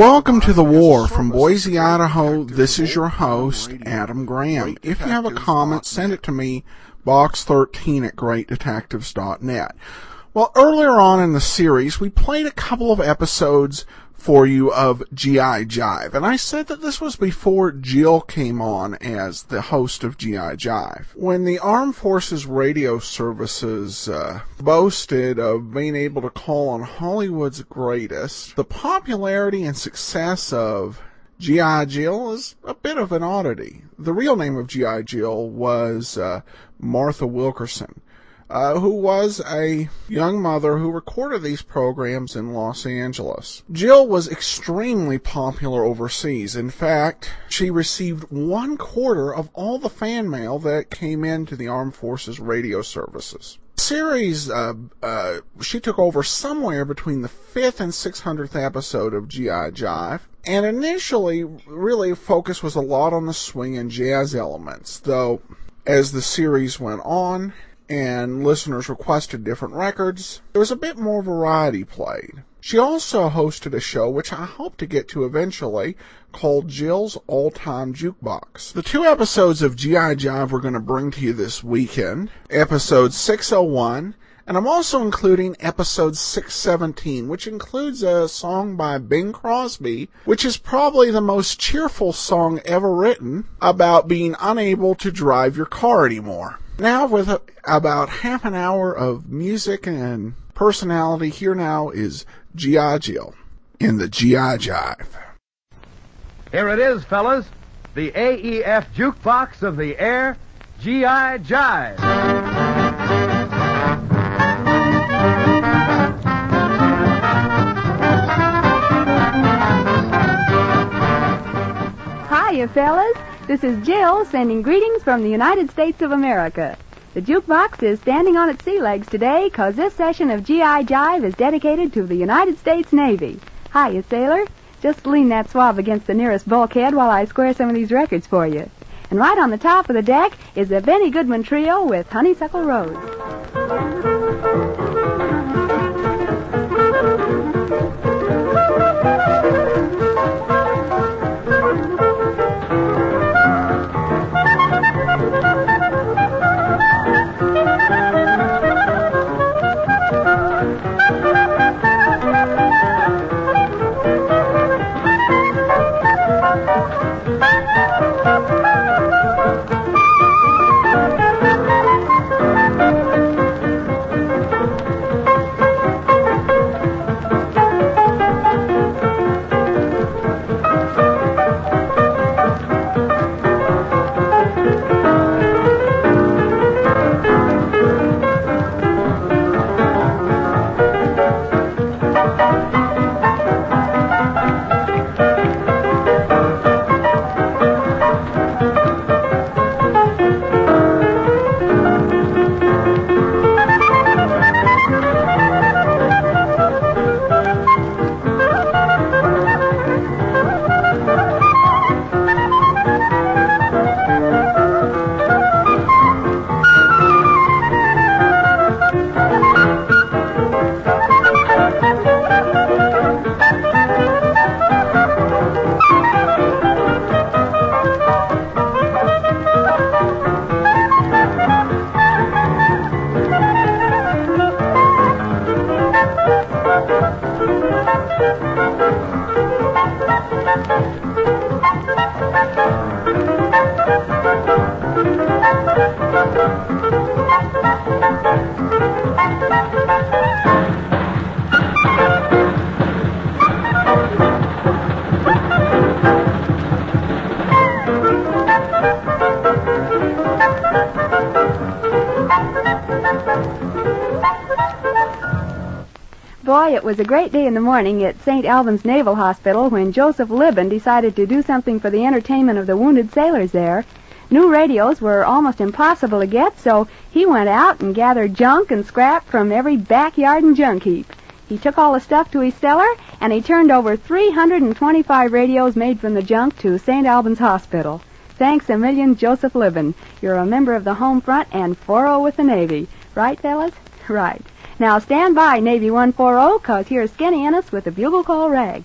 Welcome to the war from Boise, Idaho. This is your host, Adam Graham. If you have a comment, send it to me, box13 at greatdetectives.net. Well, earlier on in the series, we played a couple of episodes for you of G.I. Jive. And I said that this was before Jill came on as the host of G.I. Jive. When the Armed Forces radio services uh, boasted of being able to call on Hollywood's greatest, the popularity and success of G.I. Jill is a bit of an oddity. The real name of G.I. Jill was uh, Martha Wilkerson uh, who was a young mother who recorded these programs in Los Angeles. Jill was extremely popular overseas. In fact, she received one quarter of all the fan mail that came into the Armed Forces radio services series, uh, uh, she took over somewhere between the fifth and 600th episode of G.I. Jive. And initially, really, focus was a lot on the swing and jazz elements, though as the series went on, and listeners requested different records, there was a bit more variety played. She also hosted a show which I hope to get to eventually called Jill's All Time Jukebox. The two episodes of G.I. Jive we're going to bring to you this weekend, episode 601, and I'm also including episode 617, which includes a song by Bing Crosby, which is probably the most cheerful song ever written about being unable to drive your car anymore. Now, with a, about half an hour of music and personality, here now is G.I. Jill in the G.I. Jive. Here it is, fellas. The AEF jukebox of the air, G.I. Jive. Hiya, fellas. This is Jill sending greetings from the United States of America. The jukebox is standing on its sea legs today because this session of GI Jive is dedicated to the United States Navy. Hiya, sailor. Just lean that swab against the nearest bulkhead while I square some of these records for you. And right on the top of the deck is the Benny Goodman Trio with Honeysuckle Rose. Boy, it was a great day in the morning at St. Albans Naval Hospital when Joseph Libbon decided to do something for the entertainment of the wounded sailors there. New radios were almost impossible to get, so he went out and gathered junk and scrap from every backyard and junk heap. He took all the stuff to his cellar, and he turned over 325 radios made from the junk to St. Albans Hospital. Thanks a million, Joseph Libbon. You're a member of the home front and 4 with the Navy. Right, fellas? Right. Now stand by, Navy 140, cause here's Skinnay Ennis with the bugle call rag.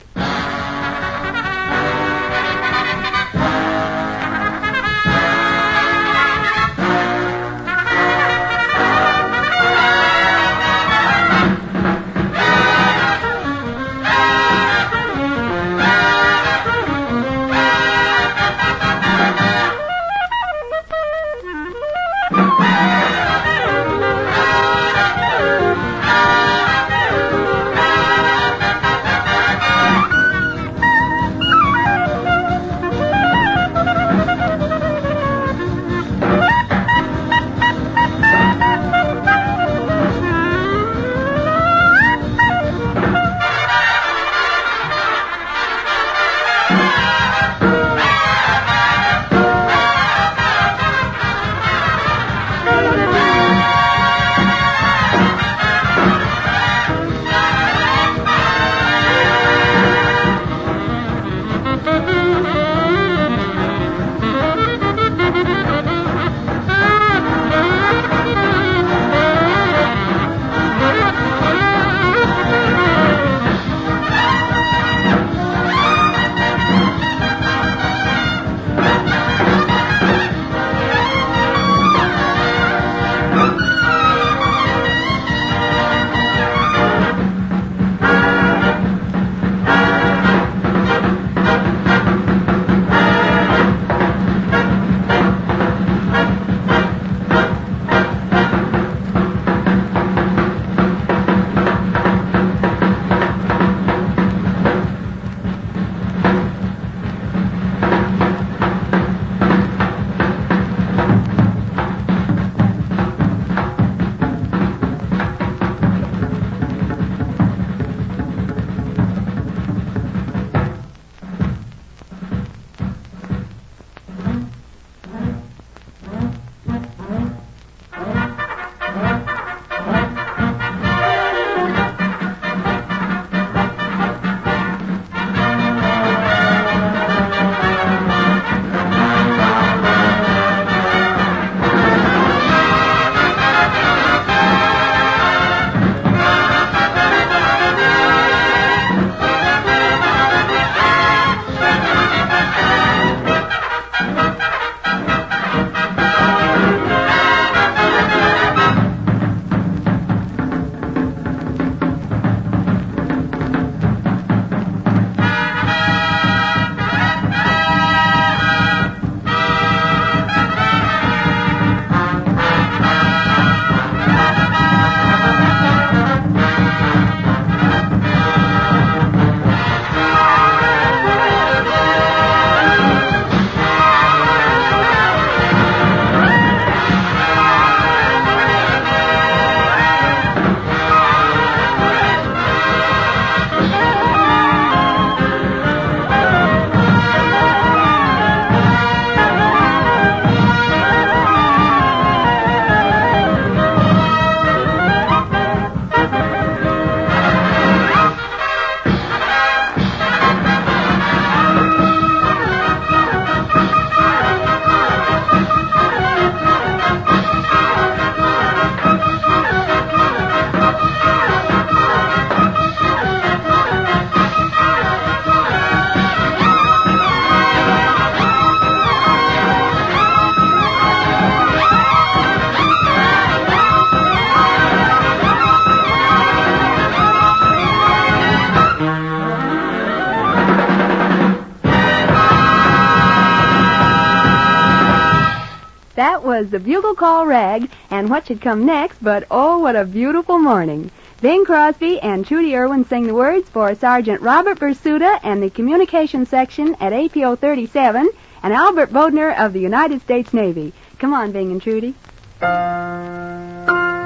Was the bugle call rag, and what should come next but Oh, What a Beautiful Morning. Bing Crosby and Trudy Irwin sing the words for Sergeant Robert Bursuta and the Communications Section at APO 37 and Albert Bodner of the United States Navy. Come on, Bing and Trudy.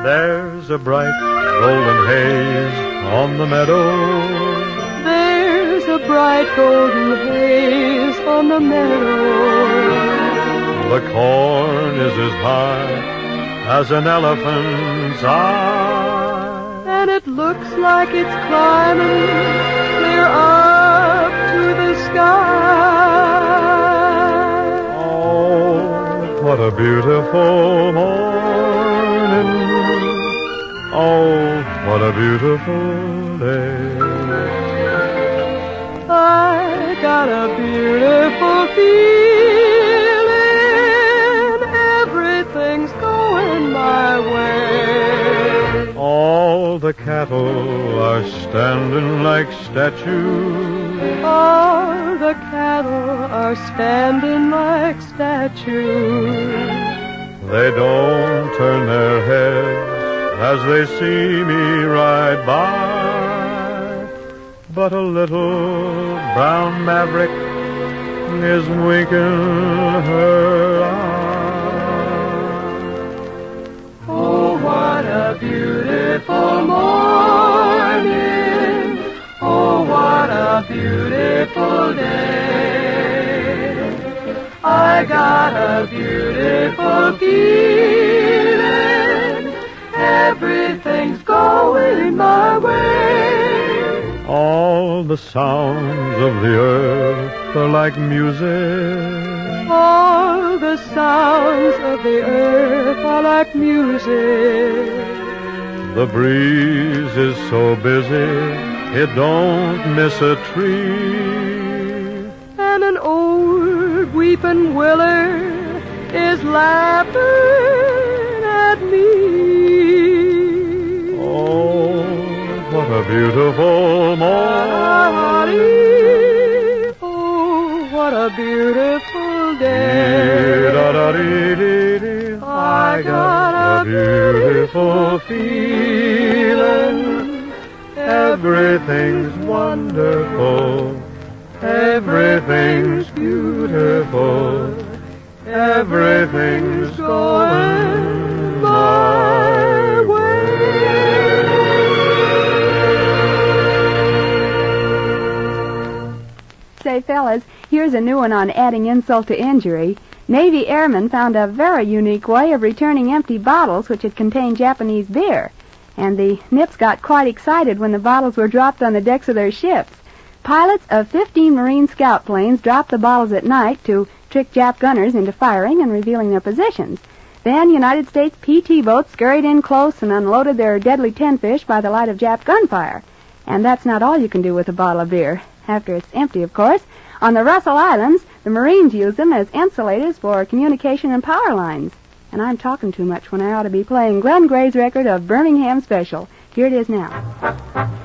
There's a bright golden haze on the meadow. There's a bright golden haze on the meadow. The corn is as high as an elephant's eye. And it looks like it's climbing clear up to the sky. Oh, what a beautiful morning. Oh, what a beautiful day. I got a beautiful feeling. Going my way. All the cattle are standing like statues. All the cattle are standing like statues. They don't turn their heads as they see me ride by. But a little brown maverick is winking her a beautiful morning. Oh, what a beautiful day. I got a beautiful feeling. Everything's going my way. All the sounds of the earth are like music. All the sounds of the earth are like music. The breeze is so busy, it don't miss a tree. And an old weeping willer is laughing at me. Oh, what a beautiful morning. Oh, what a beautiful day. I got a beautiful feeling. Everything's wonderful. Everything's beautiful. Everything's going my way. Say, fellas, here's a new one on adding insult to injury. Navy airmen found a very unique way of returning empty bottles which had contained Japanese beer. And the Nips got quite excited when the bottles were dropped on the decks of their ships. Pilots of 15 Marine scout planes dropped the bottles at night to trick Jap gunners into firing and revealing their positions. Then United States PT boats scurried in close and unloaded their deadly tin fish by the light of Jap gunfire. And that's not all you can do with a bottle of beer. After it's empty, of course. On the Russell Islands, the Marines use them as insulators for communication and power lines. And I'm talking too much when I ought to be playing Glen Gray's record of Birmingham Special. Here it is now.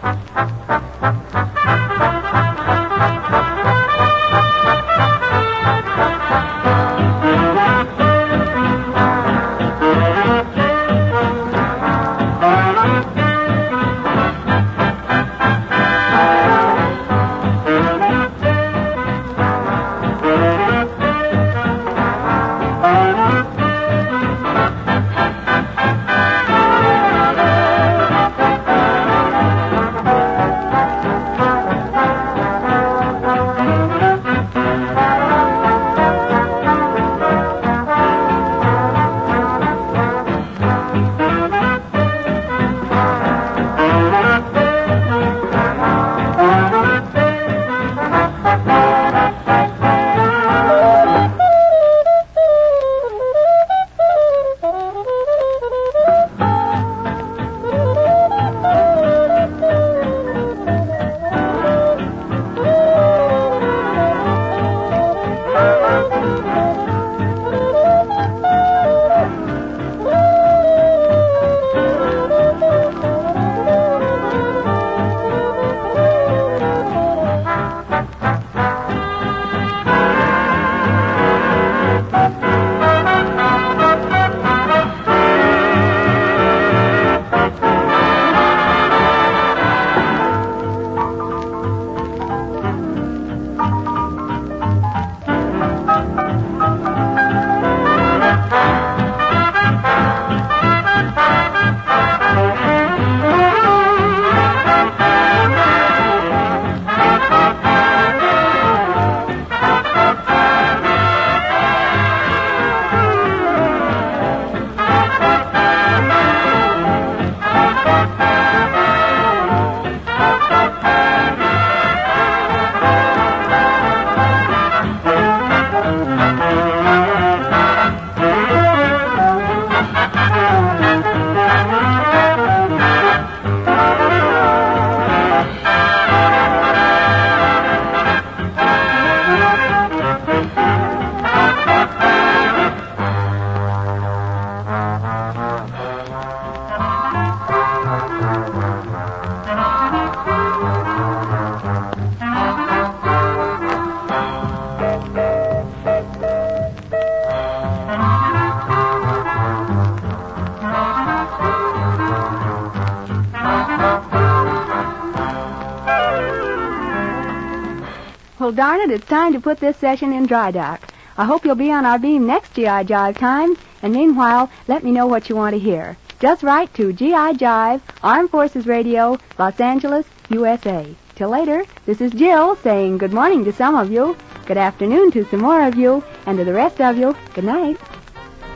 It, it's time to put this session in dry dock. I hope you'll be on our beam next GI Jive time, and meanwhile, let me know what you want to hear. Just write to GI Jive, Armed Forces Radio, Los Angeles, USA. Till later, this is Jill saying good morning to some of you, good afternoon to some more of you, and to the rest of you, good night.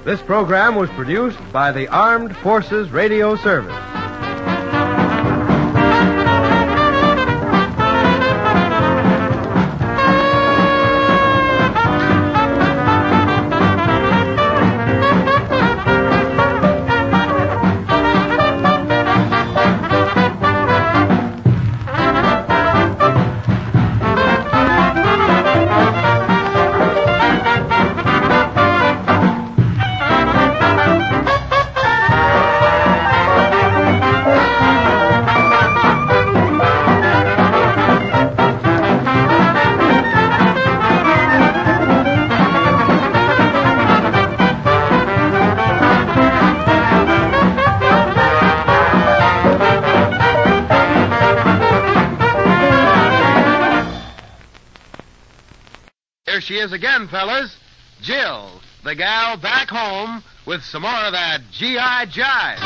This program was produced by the Armed Forces Radio Service. Here she is again, fellas. Jill, the gal back home with some more of that G.I. Jive.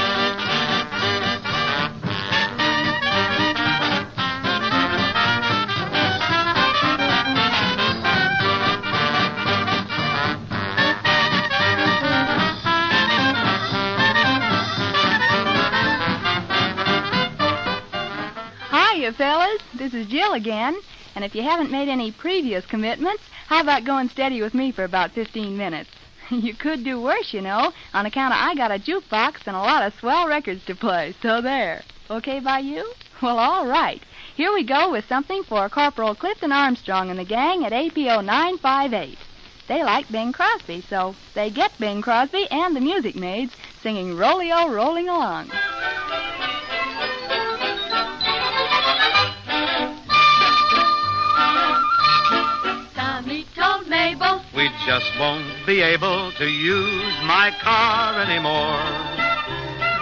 Hiya, fellas. This is Jill again. And if you haven't made any previous commitments, how about going steady with me for about 15 minutes? you could do worse, you know, on account of I got a jukebox and a lot of swell records to play. So there. Okay by you? Well, all right. Here we go with something for Corporal Clifton Armstrong and the gang at APO 958. They like Bing Crosby, so they get Bing Crosby and the music maids singing Roleo Rolling Along. We just won't be able to use my car anymore.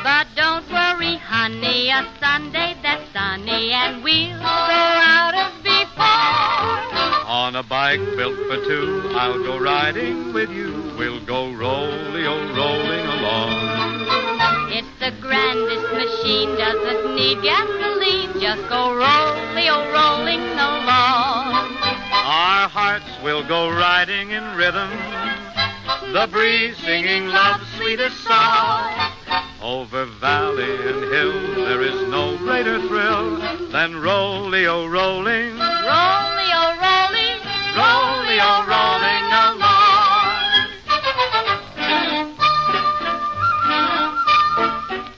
but don't worry, honey, a Sunday that's sunny and we'll go out as before. On a bike built for two, I'll go riding with you. We'll go rolly-o oh, rolling along. It's the grandest machine, doesn't need gasoline, just go rolly-o oh, rolling along. Hearts will go riding in rhythm. The breeze singing love's sweetest song. Over valley and hill, there is no greater thrill than rolly-o rolling. Rolly-o rolling, Rolly-o rolling along.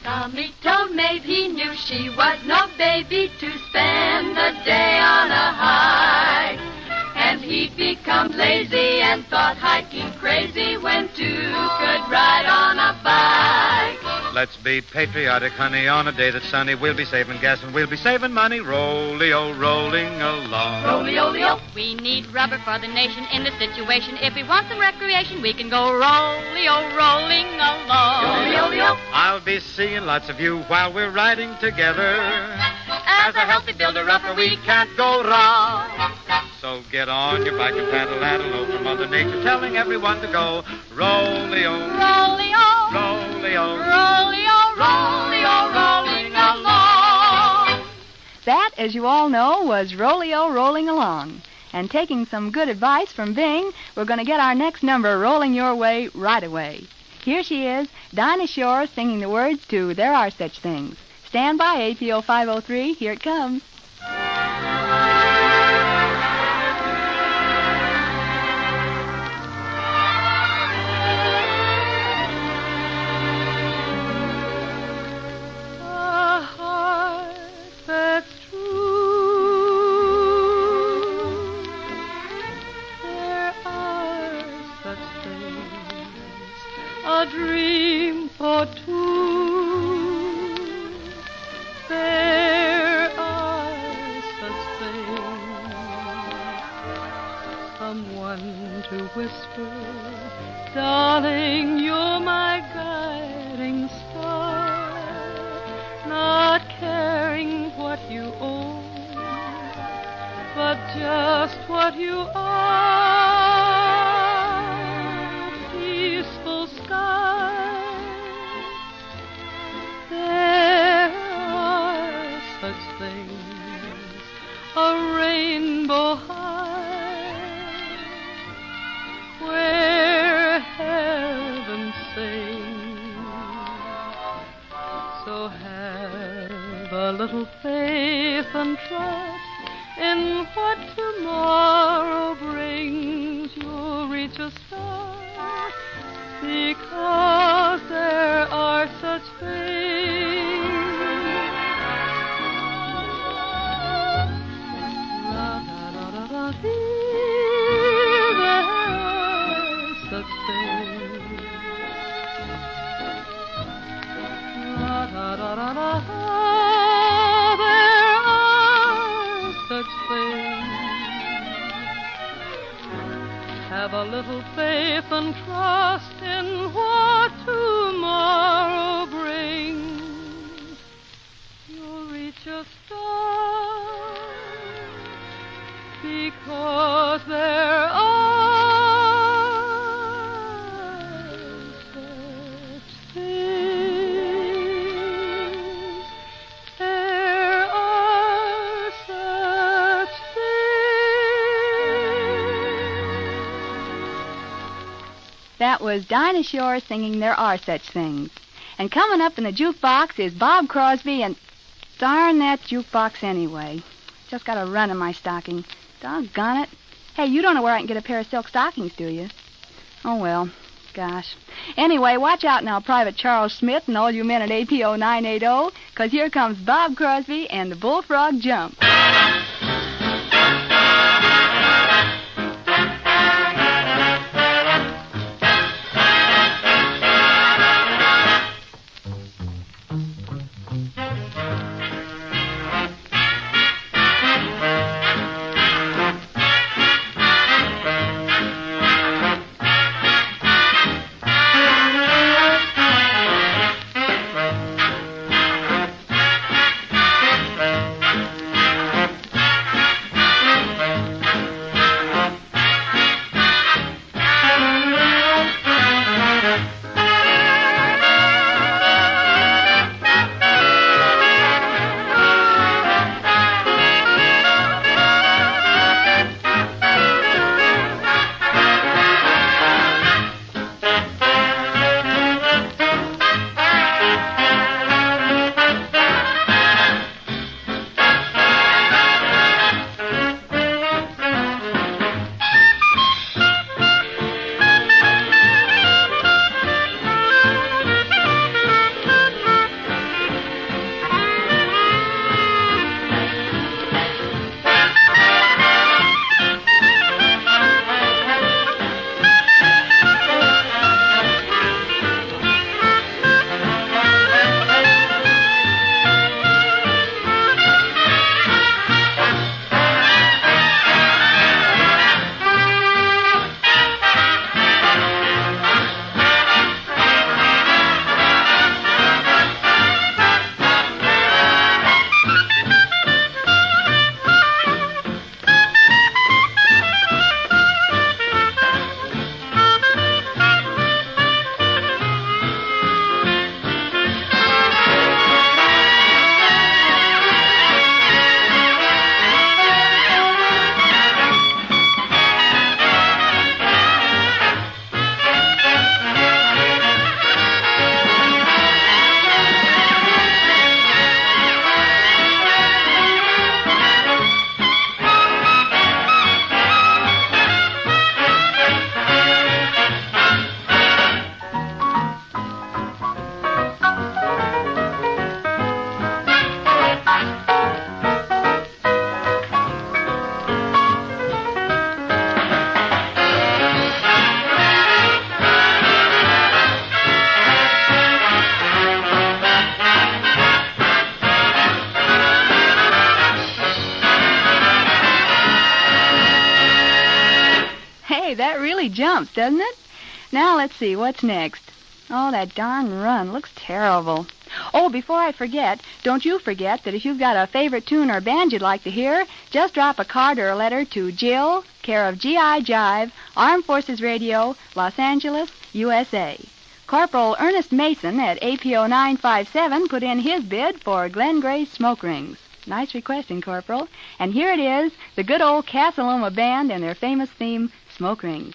Tommy told Maeve he knew she was no baby to spend the day on lazy and thought hiking crazy when two could ride on a bike. Let's be patriotic, honey. On a day that's sunny, we'll be saving gas and we'll be saving money. Rolly-o rolling along. Rolly-o-leo. We need rubber for the nation in this situation. If we want some recreation, we can go rolly-o rolling along. Rolly-o-leo. I'll be seeing lots of you while we're riding together. As a healthy builder-upper, we can't go wrong. So get on your bike and paddle addle over Mother Nature, telling everyone to go rolly-o, Rolly-o. rolly-o. Rolly-o, rolly-o, rolling along. That, as you all know, was Roleo Rolling Along. And taking some good advice from Bing, we're going to get our next number rolling your way right away. Here she is, Dinah Shore, singing the words to There Are Such Things. Stand by, APO 503. Here it comes. Because there are such things. There are such things. That was Dinah Shore singing There Are Such Things. And coming up in the jukebox is Bob Crosby and darn that jukebox anyway. Just got a run in my stocking. Doggone it. Hey, you don't know where I can get a pair of silk stockings, do you? Oh, well. Gosh. Anyway, watch out now, Private Charles Smith and all you men at APO 980, because here comes Bob Crosby and the Bullfrog Jump. Jumps, doesn't it? Now let's see, what's next? Oh, that darn run looks terrible. Oh, before I forget, don't you forget that if you've got a favorite tune or band you'd like to hear, just drop a card or a letter to Jill, care of GI Jive, Armed Forces Radio, Los Angeles, USA. Corporal Ernest Mason at APO 957 put in his bid for Glen Gray's Smoke Rings. Nice requesting, Corporal. And here it is, the good old Casa Loma Band and their famous theme, Smoke Rings.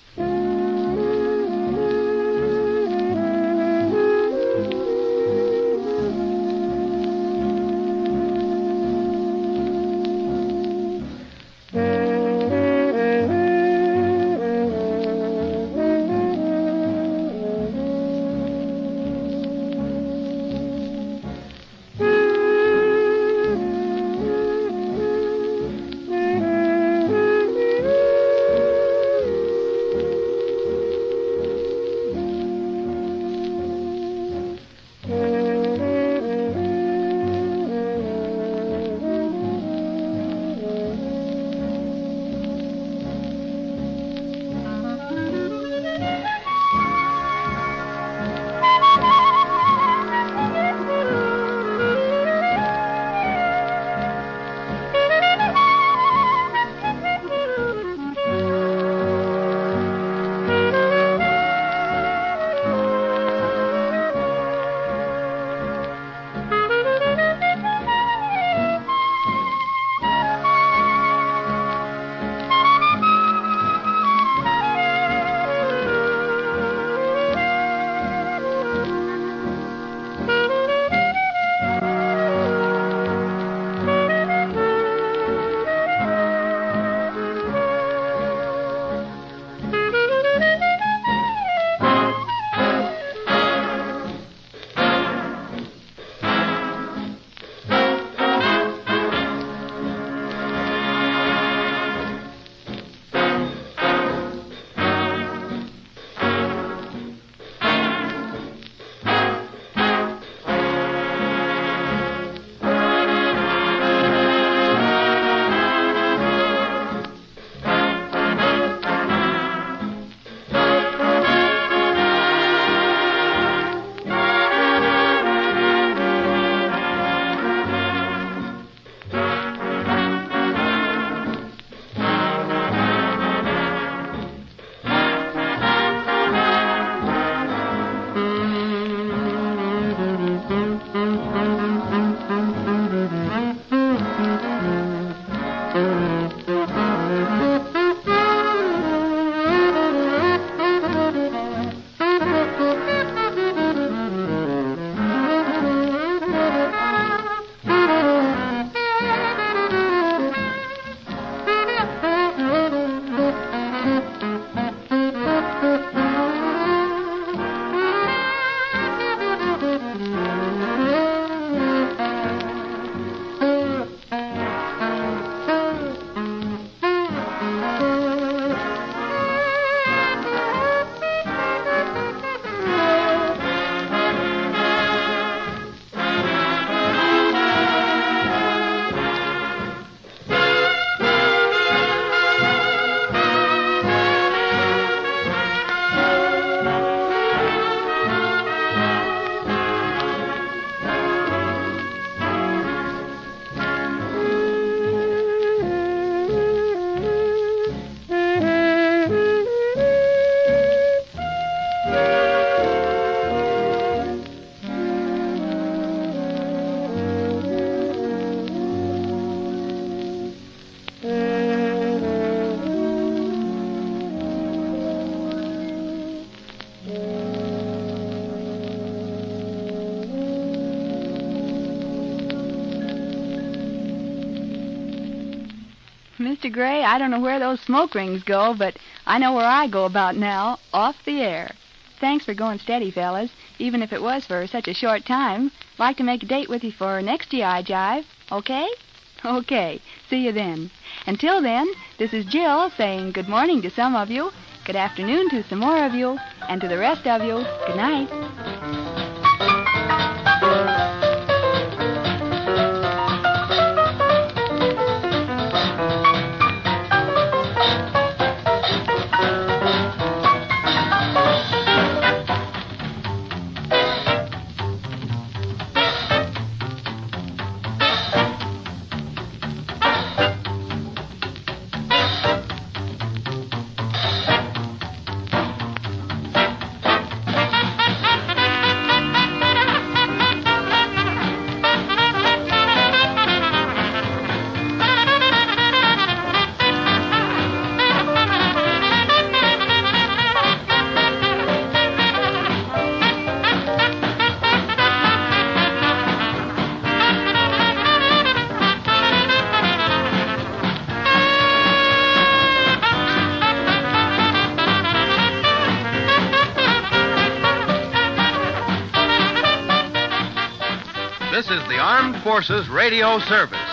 Mr. Gray, I don't know where those smoke rings go, but I know where I go about now, off the air. Thanks for going steady, fellas, even if it was for such a short time. Like to make a date with you for next GI Jive, okay? Okay, see you then. Until then, this is Jill saying good morning to some of you, good afternoon to some more of you, and to the rest of you, good night. Forces Radio Service.